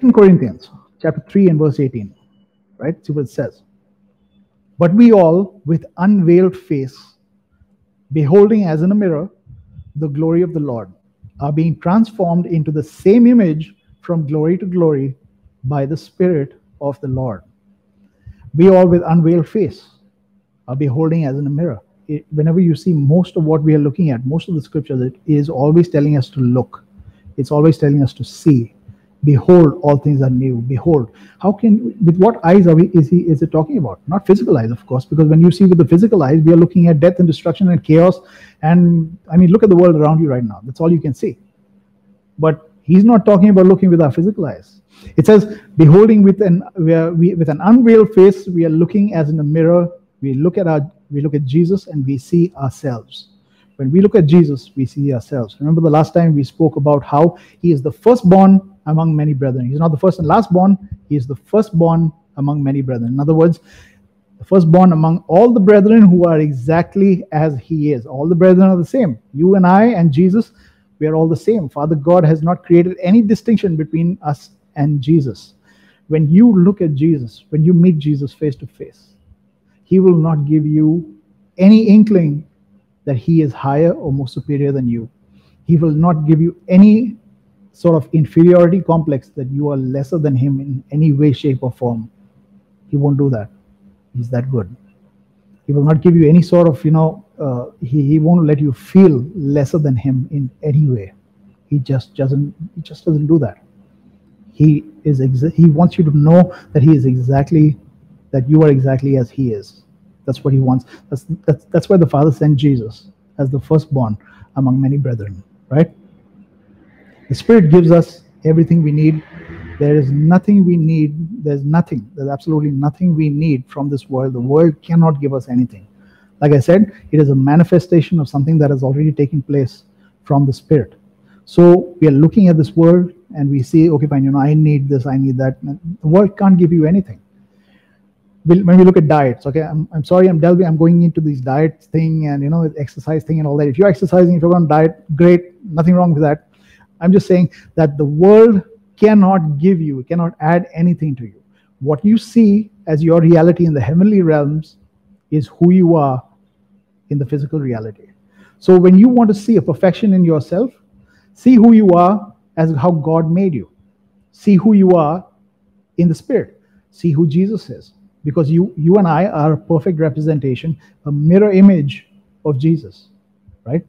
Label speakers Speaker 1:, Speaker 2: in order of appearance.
Speaker 1: 2 Corinthians chapter 3 and verse 18. Right? See what it says. But we all, with unveiled face, beholding as in a mirror the glory of the Lord, are being transformed into the same image from glory to glory by the Spirit of the Lord. We all, with unveiled face, are beholding as in a mirror. It, whenever you see most of what we are looking at, most of the scriptures, it is always telling us to look. It's always telling us to see. Behold, all things are new. Behold, how can with what eyes are we? Is he? Is it talking about? Not physical eyes, of course, because when you see with the physical eyes, we are looking at death and destruction and chaos. And I mean, look at the world around you right now. That's all you can see. But he's not talking about looking with our physical eyes. It says, beholding with an we are, we, with an unveiled face, we are looking as in a mirror. We look at our we look at Jesus and we see ourselves. When we look at Jesus, we see ourselves. Remember the last time we spoke about how he is the firstborn among many brethren. He's not the first and last born, he is the firstborn among many brethren. In other words, the firstborn among all the brethren who are exactly as he is. All the brethren are the same. You and I and Jesus, we are all the same. Father God has not created any distinction between us and Jesus. When you look at Jesus, when you meet Jesus face to face, he will not give you any inkling that he is higher or more superior than you. He will not give you any sort of inferiority complex that you are lesser than him in any way, shape, or form. He won't do that. He's that good. He will not give you any sort of, you know, uh, he, he won't let you feel lesser than him in any way. He just doesn't. He just doesn't do that. He is. Exa- he wants you to know that he is exactly, that you are exactly as he is. That's what he wants. That's that's that's why the Father sent Jesus as the firstborn among many brethren. Right. The Spirit gives us everything we need. There is nothing we need. There's nothing. There's absolutely nothing we need from this world. The world cannot give us anything. Like I said, it is a manifestation of something that has already taken place from the Spirit. So we are looking at this world and we see, okay, fine, you know, I need this, I need that. The world can't give you anything. When we look at diets, okay, I'm, I'm sorry, I'm delving, I'm going into these diet thing and, you know, exercise thing and all that. If you're exercising, if you're on diet, great, nothing wrong with that I'm just saying that the world cannot give you, cannot add anything to you. What you see as your reality in the heavenly realms is who you are in the physical reality. So when you want to see a perfection in yourself, see who you are as how God made you. See who you are in the spirit. See who Jesus is. Because you you and I are a perfect representation, a mirror image of Jesus, right?